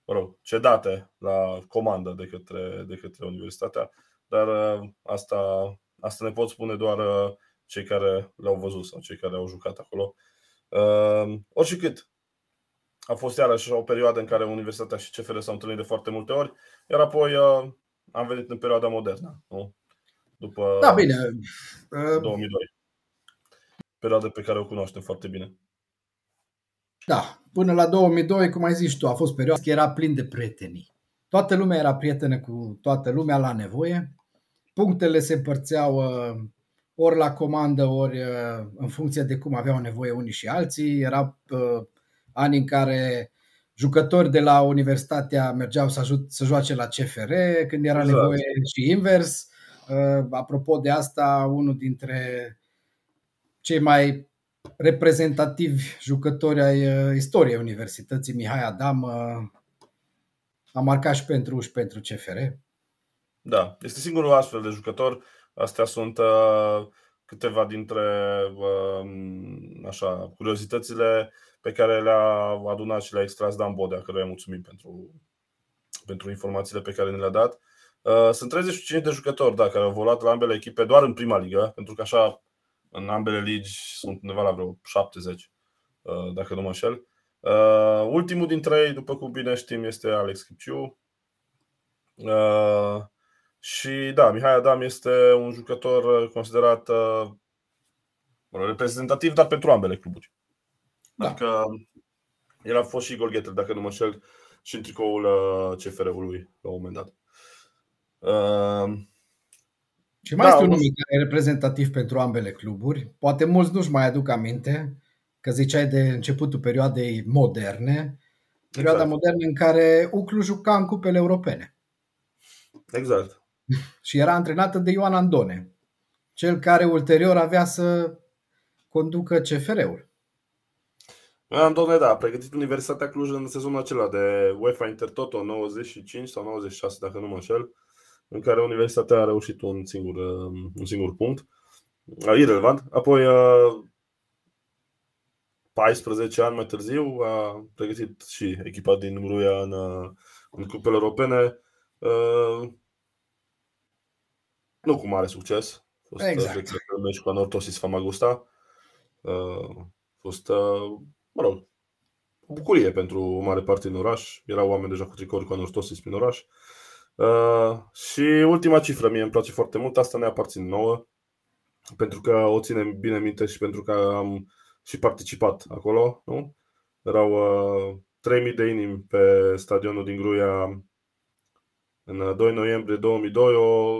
mă rog, cedate la comandă de către, de către universitatea, dar uh, asta, asta ne pot spune doar uh, cei care le-au văzut sau cei care au jucat acolo. Uh, oricât, a fost iarăși o perioadă în care Universitatea și CFR s-au întâlnit de foarte multe ori, iar apoi uh, am venit în perioada modernă, nu? După da, bine. 2002. Uh, Perioada pe care o cunoaștem foarte bine. Da, până la 2002, cum ai zis tu, a fost perioada că era plin de prietenii. Toată lumea era prietenă cu toată lumea la nevoie. Punctele se împărțeau uh, ori la comandă, ori în funcție de cum aveau nevoie unii și alții. Era ani în care jucători de la universitatea mergeau să, ajut, să joace la CFR, când era exact. nevoie și invers. Uh, apropo de asta, unul dintre cei mai reprezentativi jucători ai uh, istoriei universității, Mihai Adam, uh, a marcat și pentru și pentru CFR. Da, este singurul astfel de jucător. Astea sunt uh, câteva dintre uh, așa, curiozitățile pe care le-a adunat și le-a extras Dan Bodea, căruia mulțumim pentru, pentru informațiile pe care ne le-a dat. Uh, sunt 35 de jucători da, care au volat la ambele echipe doar în prima ligă, pentru că așa în ambele ligi sunt undeva la vreo 70, uh, dacă nu mă înșel. Uh, ultimul dintre ei, după cum bine știm, este Alex Chipciu. Și da, Mihai Adam este un jucător considerat reprezentativ, dar pentru ambele cluburi. Da. Adică el a fost și golgheter, dacă nu mă înșel, și în tricoul uh, CFR-ului la un moment dat. Uh, și mai da, este un nume care e reprezentativ pentru ambele cluburi. Poate mulți nu-și mai aduc aminte că ziceai de începutul perioadei moderne, perioada exact. modernă în care Uclu juca în cupele europene. Exact. și era antrenată de Ioan Andone, cel care ulterior avea să conducă CFR-ul. Am domnule, da, a pregătit Universitatea Cluj în sezonul acela de UEFA Intertoto 95 sau 96, dacă nu mă înșel, în care Universitatea a reușit un singur, un singur punct. Irrelevant. Apoi, 14 ani mai târziu, a pregătit și echipa din Gruia în, în cupele europene. Nu cu mare succes. A fost exact. meci cu Anortosis Famagusta. A fost, mă rog, o bucurie pentru o mare parte din oraș. Erau oameni deja cu tricouri cu Anortosis prin oraș. Uh, și ultima cifră, mie îmi place foarte mult, asta ne aparține nouă, pentru că o ținem bine minte și pentru că am și participat acolo. Nu? Erau uh, 3000 de inimi pe stadionul din Gruia în 2 noiembrie 2002, o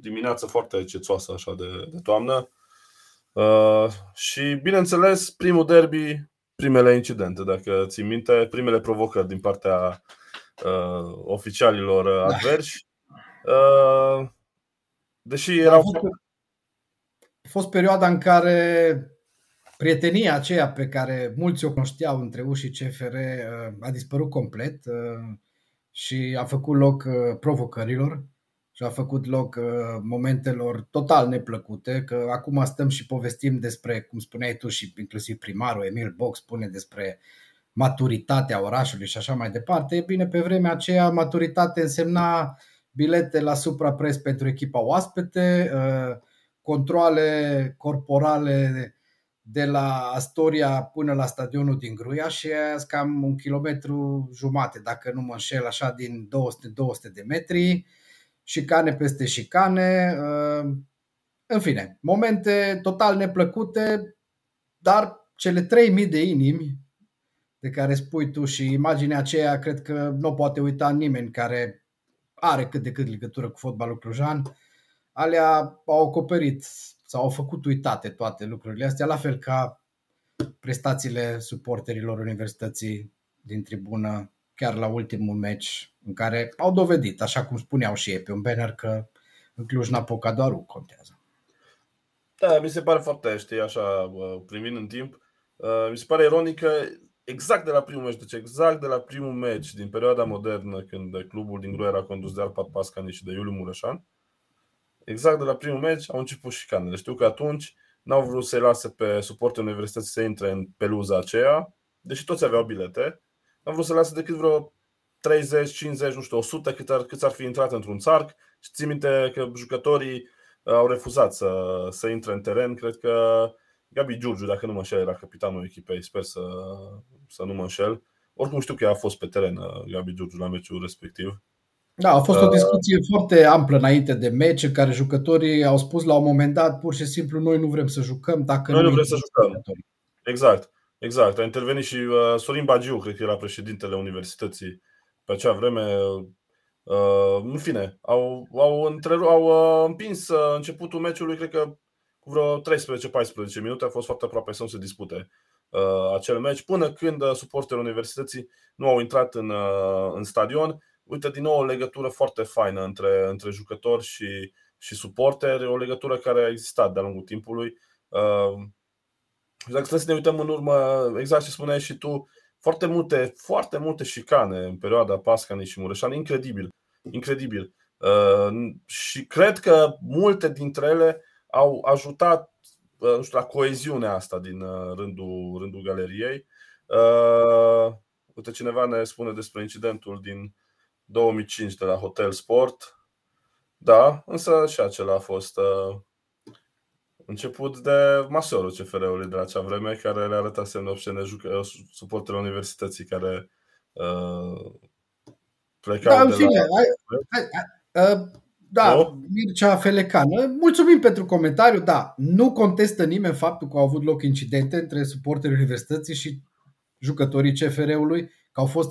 dimineață foarte cețoasă așa de, de toamnă. Uh, și bineînțeles, primul derby, primele incidente, dacă ții minte, primele provocări din partea uh, oficialilor da. adversi. Uh, deși erau. A fost, a fost perioada în care prietenia aceea pe care mulți o cunoșteau între U și CFR uh, a dispărut complet uh, și a făcut loc uh, provocărilor și a făcut loc momentelor total neplăcute, că acum stăm și povestim despre, cum spuneai tu și inclusiv primarul Emil Box spune despre maturitatea orașului și așa mai departe. E bine, pe vremea aceea maturitate însemna bilete la suprapres pentru echipa oaspete, controle corporale de la Astoria până la stadionul din Gruia și e cam un kilometru jumate, dacă nu mă înșel, așa din 200-200 de metri, șicane peste șicane, în fine, momente total neplăcute, dar cele 3000 de inimi de care spui tu și imaginea aceea cred că nu poate uita nimeni care are cât de cât legătură cu fotbalul clujan, alea au acoperit sau au făcut uitate toate lucrurile astea, la fel ca prestațiile suporterilor Universității din tribună chiar la ultimul meci în care au dovedit, așa cum spuneau și ei pe un banner, că în Cluj-Napoca doar U contează. Da, mi se pare foarte, știi, așa, privind în timp, mi se pare ironic că exact de la primul meci, deci exact de la primul meci din perioada modernă, când clubul din Gru era condus de Arpad Pascani și de Iuliu Mureșan, exact de la primul meci au început șicanele. Știu că atunci n-au vrut să-i lase pe suportul universității să intre în peluza aceea, deși toți aveau bilete. N-au vrut să lase decât vreo 30, 50, nu știu, 100 cât ar, cât ar fi intrat într-un țarc și țin minte că jucătorii uh, au refuzat să, să intre în teren. Cred că Gabi Giurgiu, dacă nu mă înșel, era capitanul echipei, sper să, să nu mă înșel. Oricum știu că a fost pe teren uh, Gabi Giurgiu la meciul respectiv. Da, a fost o uh, discuție uh, foarte amplă înainte de meci, în care jucătorii au spus la un moment dat pur și simplu noi nu vrem să jucăm dacă noi nu, vrem să jucăm. Jucătorii. Exact, exact. A intervenit și uh, Sorin Bagiu, cred că era președintele universității pe acea vreme. Uh, în fine, au, au, întreru- au uh, împins uh, începutul meciului, cred că cu vreo 13-14 minute, a fost foarte aproape să nu se dispute uh, acel meci, până când uh, suporterii universității nu au intrat în, uh, în stadion uite, din nou o legătură foarte faină între, între jucători și, și suporteri, o legătură care a existat de-a lungul timpului. Uh, dacă să ne uităm în urmă, exact ce spuneai și tu, foarte multe, foarte multe șicane în perioada Pascani și Mureșan, incredibil, incredibil. Uh, și cred că multe dintre ele au ajutat uh, nu știu, la coeziunea asta din rândul, rândul galeriei. Uite, cineva ne spune despre incidentul din 2005 de la Hotel Sport. Da, însă și acela a fost uh, început de masorul CFR-ului de la acea vreme, care le arăta semne obscene uh, suportele universității care uh, plecau da, de fine, la... Hai, hai, hai, uh, da, no? Mircea Felecană. Mulțumim pentru comentariu. Da, nu contestă nimeni faptul că au avut loc incidente între suporterii universității și jucătorii CFR-ului, că au fost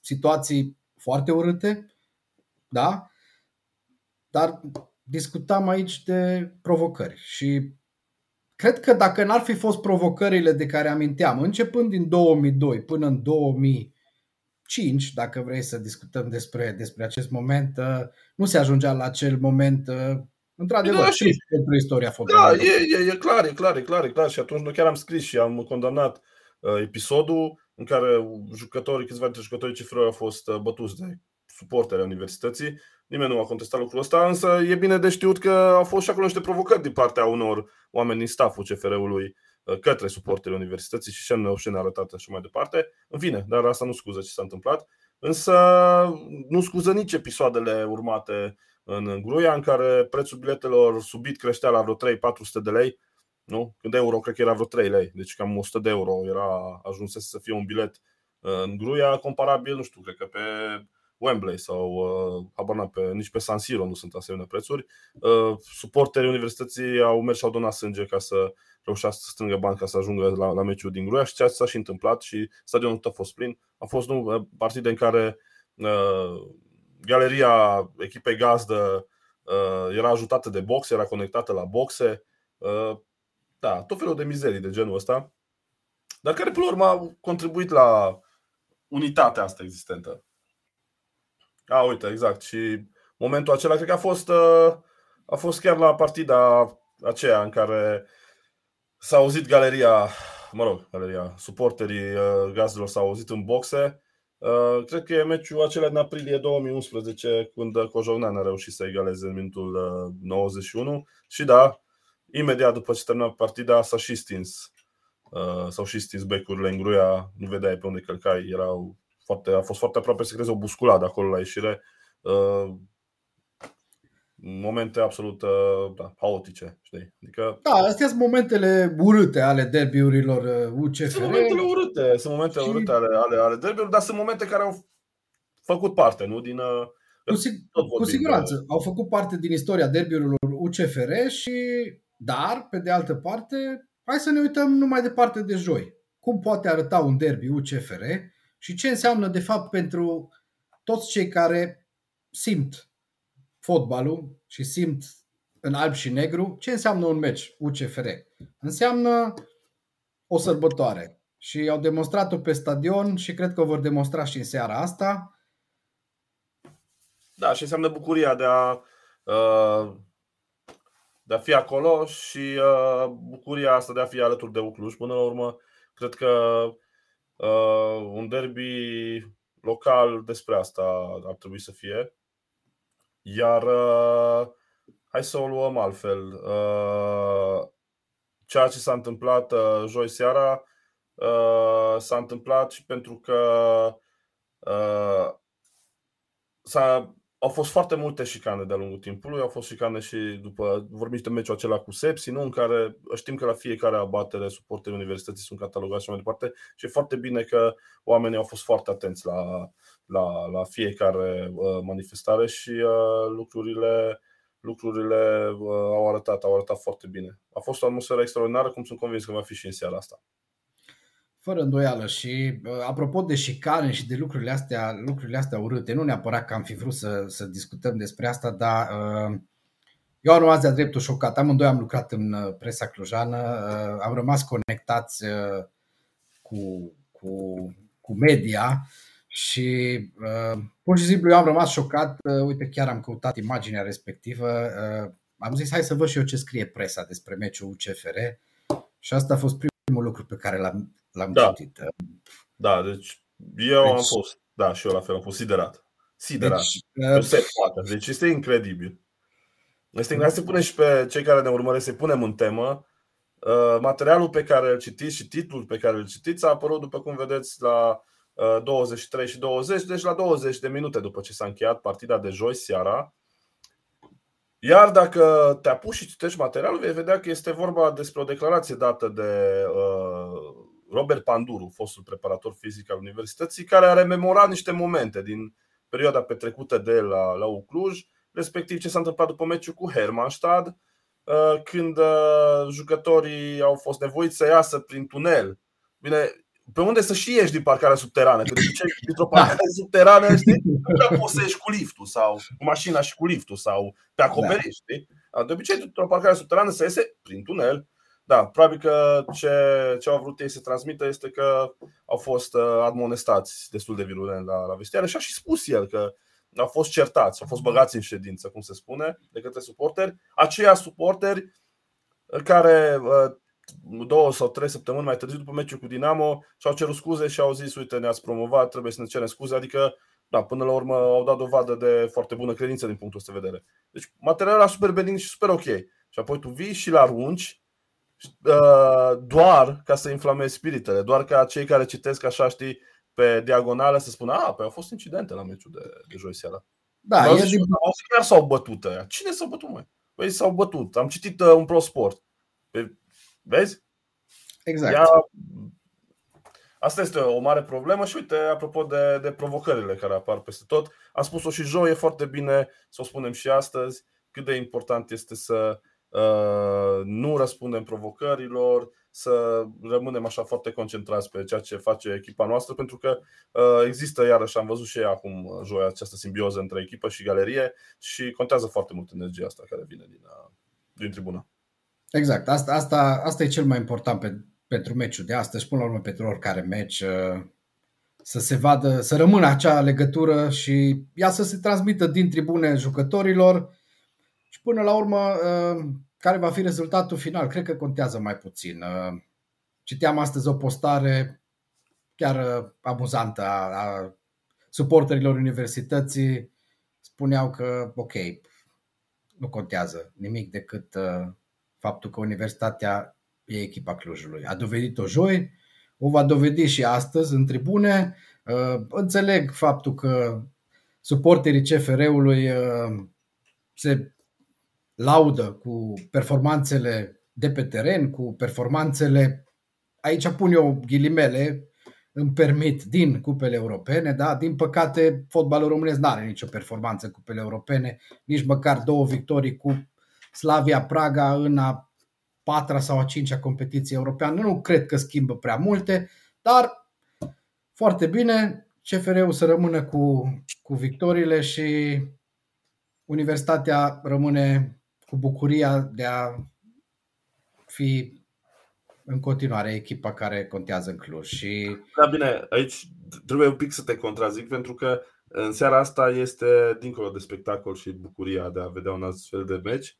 situații foarte urâte, da? Dar discutam aici de provocări și cred că dacă n-ar fi fost provocările de care aminteam, începând din 2002 până în 2005, dacă vrei să discutăm despre, despre acest moment, uh, nu se ajungea la acel moment uh, Într-adevăr, da, și pentru istoria da, fotbalului. Da, e, e, e clar, e clar, e clar, e clar. Și atunci noi chiar am scris și am condamnat uh, episodul în care jucătorii, câțiva dintre jucătorii cifră au fost uh, bătuți de suporteri universității. Nimeni nu a contestat lucrul ăsta, însă e bine de știut că au fost și acolo niște provocări din partea unor oameni din staful CFR-ului uh, către suporterii universității și semne obscene arătate și mai departe. În fine, dar asta nu scuză ce s-a întâmplat. Însă nu scuză nici episoadele urmate în Gruia, în care prețul biletelor subit creștea la vreo 3-400 de lei. Nu? Când euro cred că era vreo 3 lei, deci cam 100 de euro era ajunsese să fie un bilet în Gruia, comparabil, nu știu, cred că pe Wembley sau uh, habar pe, nici pe San Siro nu sunt asemenea prețuri. Uh, suporterii universității au mers și au donat sânge ca să reușească să strângă bani ca să ajungă la, la meciul din Gruia și ceea ce s-a și întâmplat și stadionul tot a fost plin. A fost nu, partide în care uh, galeria echipei gazdă uh, era ajutată de boxe, era conectată la boxe. Uh, da, tot felul de mizerii de genul ăsta, dar care până la urmă au contribuit la unitatea asta existentă. A, uite, exact. Și momentul acela cred că a fost, uh, a fost chiar la partida aceea în care s-a auzit galeria, mă rog, galeria, suporterii uh, gazdelor s-au auzit în boxe. Uh, cred că e meciul acela din aprilie 2011, când Cojovnean a reușit să egaleze în minutul 91. Și da, imediat după ce termina partida s-a și stins. S-au și stins becurile în gruia, nu vedeai pe unde călcai, erau foarte, a fost foarte aproape să creeze o busculadă acolo la ieșire. Uh, momente absolut uh, da, haotice, știi? Adică... Da, astea sunt momentele urâte ale derbiurilor UCFR. Uh, sunt momentele urâte, sunt momente și... urâte ale, ale, ale derbiurilor, dar sunt momente care au făcut parte, nu? Din, cu, sig- cu siguranță, de... au făcut parte din istoria derbiurilor UCFR și, dar, pe de altă parte, hai să ne uităm numai departe de joi. Cum poate arăta un derby UCFR și ce înseamnă de fapt pentru toți cei care simt fotbalul și simt în alb și negru, ce înseamnă un meci UCFR? Înseamnă o sărbătoare și au demonstrat-o pe stadion și cred că o vor demonstra și în seara asta. Da, și înseamnă bucuria de a, uh, de a fi acolo și uh, bucuria asta de a fi alături de Ucluj. Până la urmă, cred că Uh, un derby local despre asta ar trebui să fie. Iar uh, hai să o luăm altfel. Uh, ceea ce s-a întâmplat uh, joi seara uh, s-a întâmplat și pentru că uh, s-a au fost foarte multe șicane de-a lungul timpului, au fost șicane și după, vorbim de meciul acela cu Sepsi, nu? în care știm că la fiecare abatere suporterii universității sunt catalogați și mai departe și e foarte bine că oamenii au fost foarte atenți la, la, la fiecare uh, manifestare și uh, lucrurile, lucrurile uh, au arătat, au arătat foarte bine. A fost o atmosferă extraordinară, cum sunt convins că va fi și în seara asta. Fără îndoială și apropo de șicane și de lucrurile astea, lucrurile astea urâte, nu neapărat că am fi vrut să, să discutăm despre asta, dar uh, eu am rămas de-a dreptul șocat. Amândoi am lucrat în uh, presa clujană, uh, am rămas conectați uh, cu, cu, cu media și uh, pur și simplu eu am rămas șocat. Uh, uite, chiar am căutat imaginea respectivă. Uh, am zis, hai să văd și eu ce scrie presa despre meciul UCFR și asta a fost primul lucru pe care l-am, L-am da. citit. Da, deci eu deci, am fost, da, și eu la fel am fost siderat. Siderat. Deci, uh, deci este incredibil. Este incredibil să punem și pe cei care ne urmăresc, să punem în temă. Uh, materialul pe care îl citiți și titlul pe care îl citiți a apărut, după cum vedeți, la uh, 23 și 20, deci la 20 de minute după ce s-a încheiat partida de joi seara. Iar dacă te apuci și citești materialul, vei vedea că este vorba despre o declarație dată de uh, Robert Panduru, fostul preparator fizic al universității, care a rememorat niște momente din perioada petrecută de la, la Ucluj, respectiv ce s-a întâmplat după meciul cu Hermannstad, uh, când uh, jucătorii au fost nevoiți să iasă prin tunel. Bine, pe unde să și ieși din parcarea subterană? Că de obicei, dintr-o parcare da. subterană, știi, nu poți să ieși cu liftul sau cu mașina și cu liftul sau pe acoperiș, da. știi? De obicei, dintr-o parcare subterană se iese prin tunel da, probabil că ce, ce au vrut ei să transmită este că au fost uh, admonestați destul de virulent la, la vestiare și a și spus el că au fost certați, au fost băgați în ședință, cum se spune, de către suporteri. Aceia suporteri care uh, două sau trei săptămâni mai târziu după meciul cu Dinamo și-au cerut scuze și au zis, uite, ne-ați promovat, trebuie să ne cerem scuze, adică da, până la urmă au dat dovadă de foarte bună credință din punctul ăsta de vedere. Deci materialul era super benin și super ok. Și apoi tu vii și-l arunci Uh, doar ca să inflamezi spiritele, doar ca cei care citesc așa, știi, pe diagonală să spună, a, păi au fost incidente la meciul de, de joi seara. Da, e din... chiar s-au bătut ăia. Cine s-au bătut, mai? Păi s-au bătut. Am citit uh, un pro sport. Păi, vezi? Exact. Ea... Asta este o mare problemă și uite, apropo de, de provocările care apar peste tot, am spus-o și joi, e foarte bine să o spunem și astăzi, cât de important este să uh, nu răspundem provocărilor, să rămânem așa foarte concentrați pe ceea ce face echipa noastră, pentru că uh, există, iarăși am văzut și acum uh, joi această simbioză între echipă și galerie și contează foarte mult energia asta care vine din, uh, din tribună. Exact, asta, asta, asta e cel mai important pe, pentru meciul de astăzi, până la urmă pentru oricare meci, să se vadă, să rămână acea legătură și ea să se transmită din tribune jucătorilor și până la urmă care va fi rezultatul final? Cred că contează mai puțin. Uh, citeam astăzi o postare chiar uh, amuzantă a, a suporterilor universității. Spuneau că, ok, nu contează nimic decât uh, faptul că universitatea e echipa Clujului. A dovedit-o joi, o va dovedi și astăzi în tribune. Înțeleg faptul că suporterii CFR-ului se laudă cu performanțele de pe teren, cu performanțele, aici pun eu ghilimele, îmi permit, din cupele europene, da? Din păcate, fotbalul românesc nu are nicio performanță în cupele europene, nici măcar două victorii cu Slavia Praga în a patra sau a cincea competiție europeană. Nu cred că schimbă prea multe, dar foarte bine, CFR-ul să rămână cu, cu victoriile și Universitatea rămâne cu bucuria de a fi în continuare echipa care contează în Cluj. Și... Da, bine, aici trebuie un pic să te contrazic pentru că în seara asta este dincolo de spectacol și bucuria de a vedea un astfel de meci.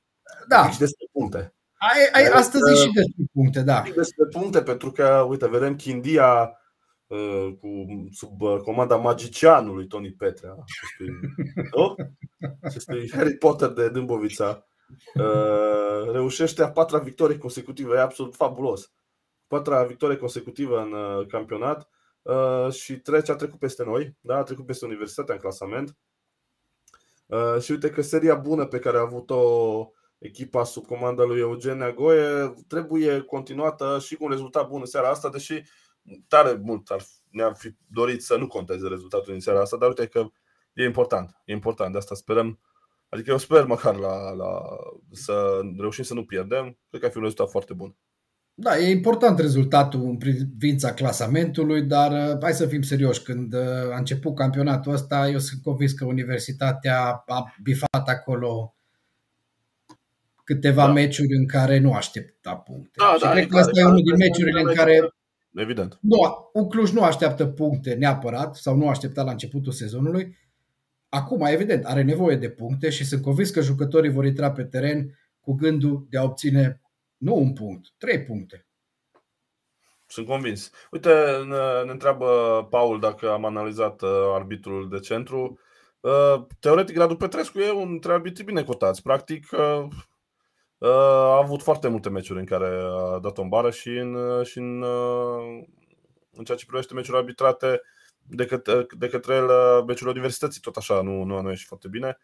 Da. Și despre puncte. Ai, ai, astăzi uh, și despre puncte, da. Despre puncte, pentru că, uite, vedem Chindia uh, cu, sub uh, comanda magicianului Tony Petrea, acestui, Harry Potter de Dâmbovița, Uh, reușește a patra victorie consecutivă, e absolut fabulos. Patra victorie consecutivă în uh, campionat uh, și trece, a trecut peste noi, da? a trecut peste Universitatea în clasament. Și uite că seria bună pe care a avut-o echipa sub comanda lui Eugen Agoe trebuie continuată și cu un rezultat bun în seara asta, deși tare mult ar, ne-ar fi dorit să nu conteze rezultatul din seara asta, dar uite că e important. E important, de asta sperăm Adică eu sper măcar la, la, să reușim să nu pierdem. Cred că ar fi un rezultat foarte bun. Da, e important rezultatul în privința clasamentului, dar uh, hai să fim serioși. Când uh, a început campionatul ăsta, eu sunt convins că Universitatea a bifat acolo câteva da. meciuri în care nu aștepta puncte. Da, și da, cred că ăsta e unul din meciurile în care Evident. Nu, Cluj nu așteaptă puncte neapărat sau nu aștepta la începutul sezonului, Acum, evident, are nevoie de puncte și sunt convins că jucătorii vor intra pe teren cu gândul de a obține nu un punct, trei puncte. Sunt convins. Uite, ne, ne întreabă Paul dacă am analizat uh, arbitrul de centru. Uh, teoretic, Radu Petrescu e un dintre arbitrii bine cotați. Practic, uh, a avut foarte multe meciuri în care a dat o bară și în, și în, în ceea ce privește meciuri arbitrate de către, de către el meciul universității, tot așa, nu, nu a ieșit foarte bine.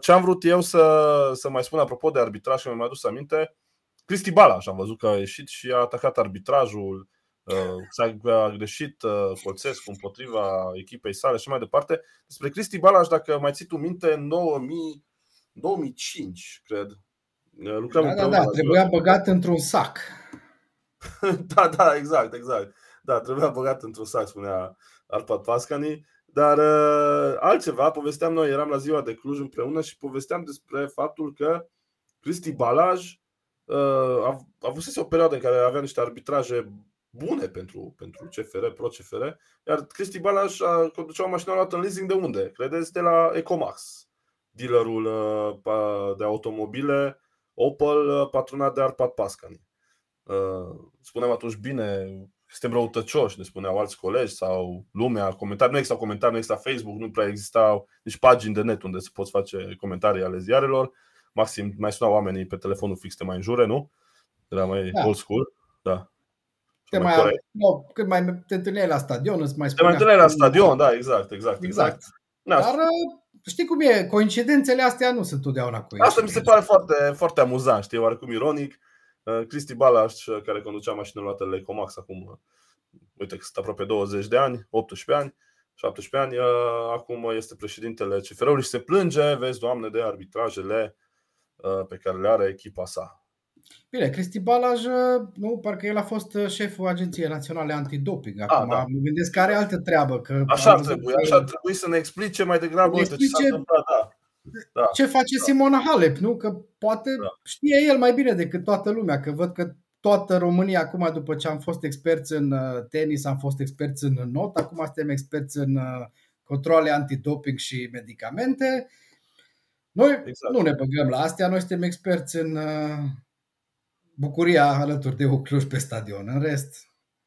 Ce am vrut eu să, să mai spun apropo de arbitraj și mi-am adus aminte, Cristi Balaș am văzut că a ieșit și a atacat arbitrajul, s-a greșit Colțescu împotriva echipei sale și mai departe. Despre Cristi Balaș, dacă mai ții tu minte, în 2000, 2005, cred. Lucram da, da, da, trebuia băgat într-un sac. da, da, exact, exact. Da, trebuia băgat într-un sac, spunea Arpad Pascani. Dar uh, altceva, povesteam noi, eram la ziua de Cluj împreună și povesteam despre faptul că Cristi Balaj uh, a, a avut o perioadă în care avea niște arbitraje bune pentru, pentru CFR, pro-CFR, iar Cristi Balaj a conducea o mașină luată în leasing de unde? Credeți? De la Ecomax, dealerul uh, de automobile Opel, uh, patronat de Arpad Pascani. Uh, spuneam atunci, bine, suntem răutăcioși, ne spuneau alți colegi sau lumea, comentarii, nu exista comentarii, nu exista Facebook, nu prea existau nici pagini de net unde să poți face comentarii ale ziarelor. Maxim mai sunau oamenii pe telefonul fix, te mai înjure, nu? Era mai da. old school. Da. Te mai, no, când mai te întâlneai la stadion, îți mai Te mai întâlneai la stadion, da, exact, exact. Exact. exact. Da. Dar știi cum e, coincidențele astea nu sunt totdeauna coincidențe. Asta mi se pare foarte, foarte amuzant, știi, oarecum ironic. Uh, Cristi Balaș, care conducea mașinile luate la Ecomax acum, uite că sunt aproape 20 de ani, 18 ani, 17 ani, uh, acum este președintele CFR-ului și se plânge, vezi, doamne, de arbitrajele uh, pe care le are echipa sa. Bine, Cristi Balaj, nu, parcă el a fost șeful Agenției Naționale Antidoping. Ah, Acum a, da. mă gândesc că are altă treabă. Că așa ar trebui, așa ar trebui să ne explice mai degrabă explice ce s-a întâmplat. Da. Da. Ce face da. Simona Halep, nu? Că poate da. știe el mai bine decât toată lumea, că văd că toată România acum, după ce am fost experți în uh, tenis, am fost experți în not, acum suntem experți în uh, controle antidoping și medicamente. Noi exact. nu ne băgăm la astea, noi suntem experți în uh, bucuria alături de o Cluj pe stadion. În rest...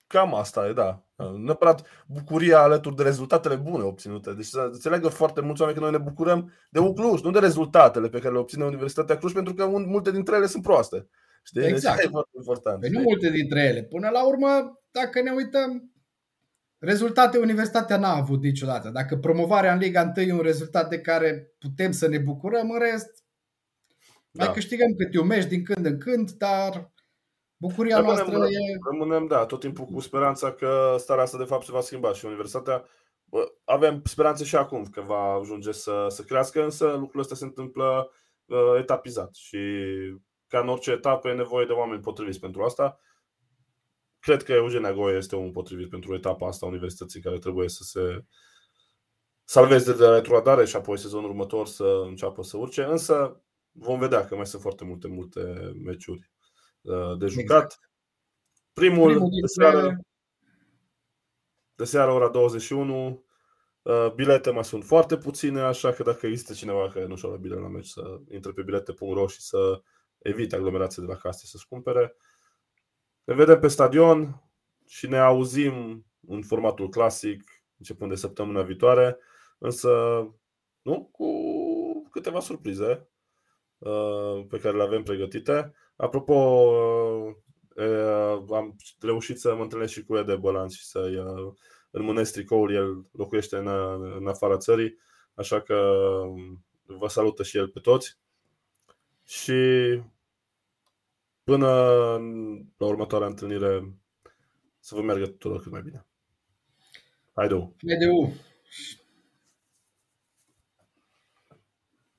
Cam asta e, da. Neapărat bucuria alături de rezultatele bune obținute. Deci să înțeleagă foarte mulți oameni că noi ne bucurăm de Ucluj, nu de rezultatele pe care le obține Universitatea Cluj, pentru că multe dintre ele sunt proaste. Știi? Deci exact. Deci e foarte important. Păi nu multe dintre ele. Până la urmă, dacă ne uităm, rezultate Universitatea n-a avut niciodată. Dacă promovarea în Liga 1 e un rezultat de care putem să ne bucurăm, în rest, da. mai câștigăm câte un meci din când în când, dar bucuria rămânem, noastră e... Rămânem, da, tot timpul cu speranța că starea asta de fapt se va schimba și Universitatea bă, avem speranțe și acum că va ajunge să, să crească, însă lucrurile astea se întâmplă uh, etapizat și ca în orice etapă e nevoie de oameni potriviți pentru asta. Cred că Eugen Agoie este un potrivit pentru etapa asta a universității care trebuie să se salveze de retrogradare și apoi sezonul următor să înceapă să urce, însă vom vedea că mai sunt foarte multe, multe meciuri uh, de jucat. Exact. Primul, Primul de, seară, de seară, ora 21, uh, bilete mai sunt foarte puține, așa că dacă există cineva care nu și-a luat bilete la meci, să intre pe bilete.ro și să evite aglomerație de la case să-și cumpere. Ne vedem pe stadion și ne auzim în formatul clasic începând de săptămâna viitoare, însă nu cu câteva surprize uh, pe care le avem pregătite. Apropo, uh, am reușit să mă întâlnesc și cu Ede Bălan și să-i uh, înmânesc tricoul. El locuiește în, în afara țării, așa că vă salută și el pe toți. Și până la următoarea întâlnire să vă meargă tuturor cât mai bine. Haideu! Haideu!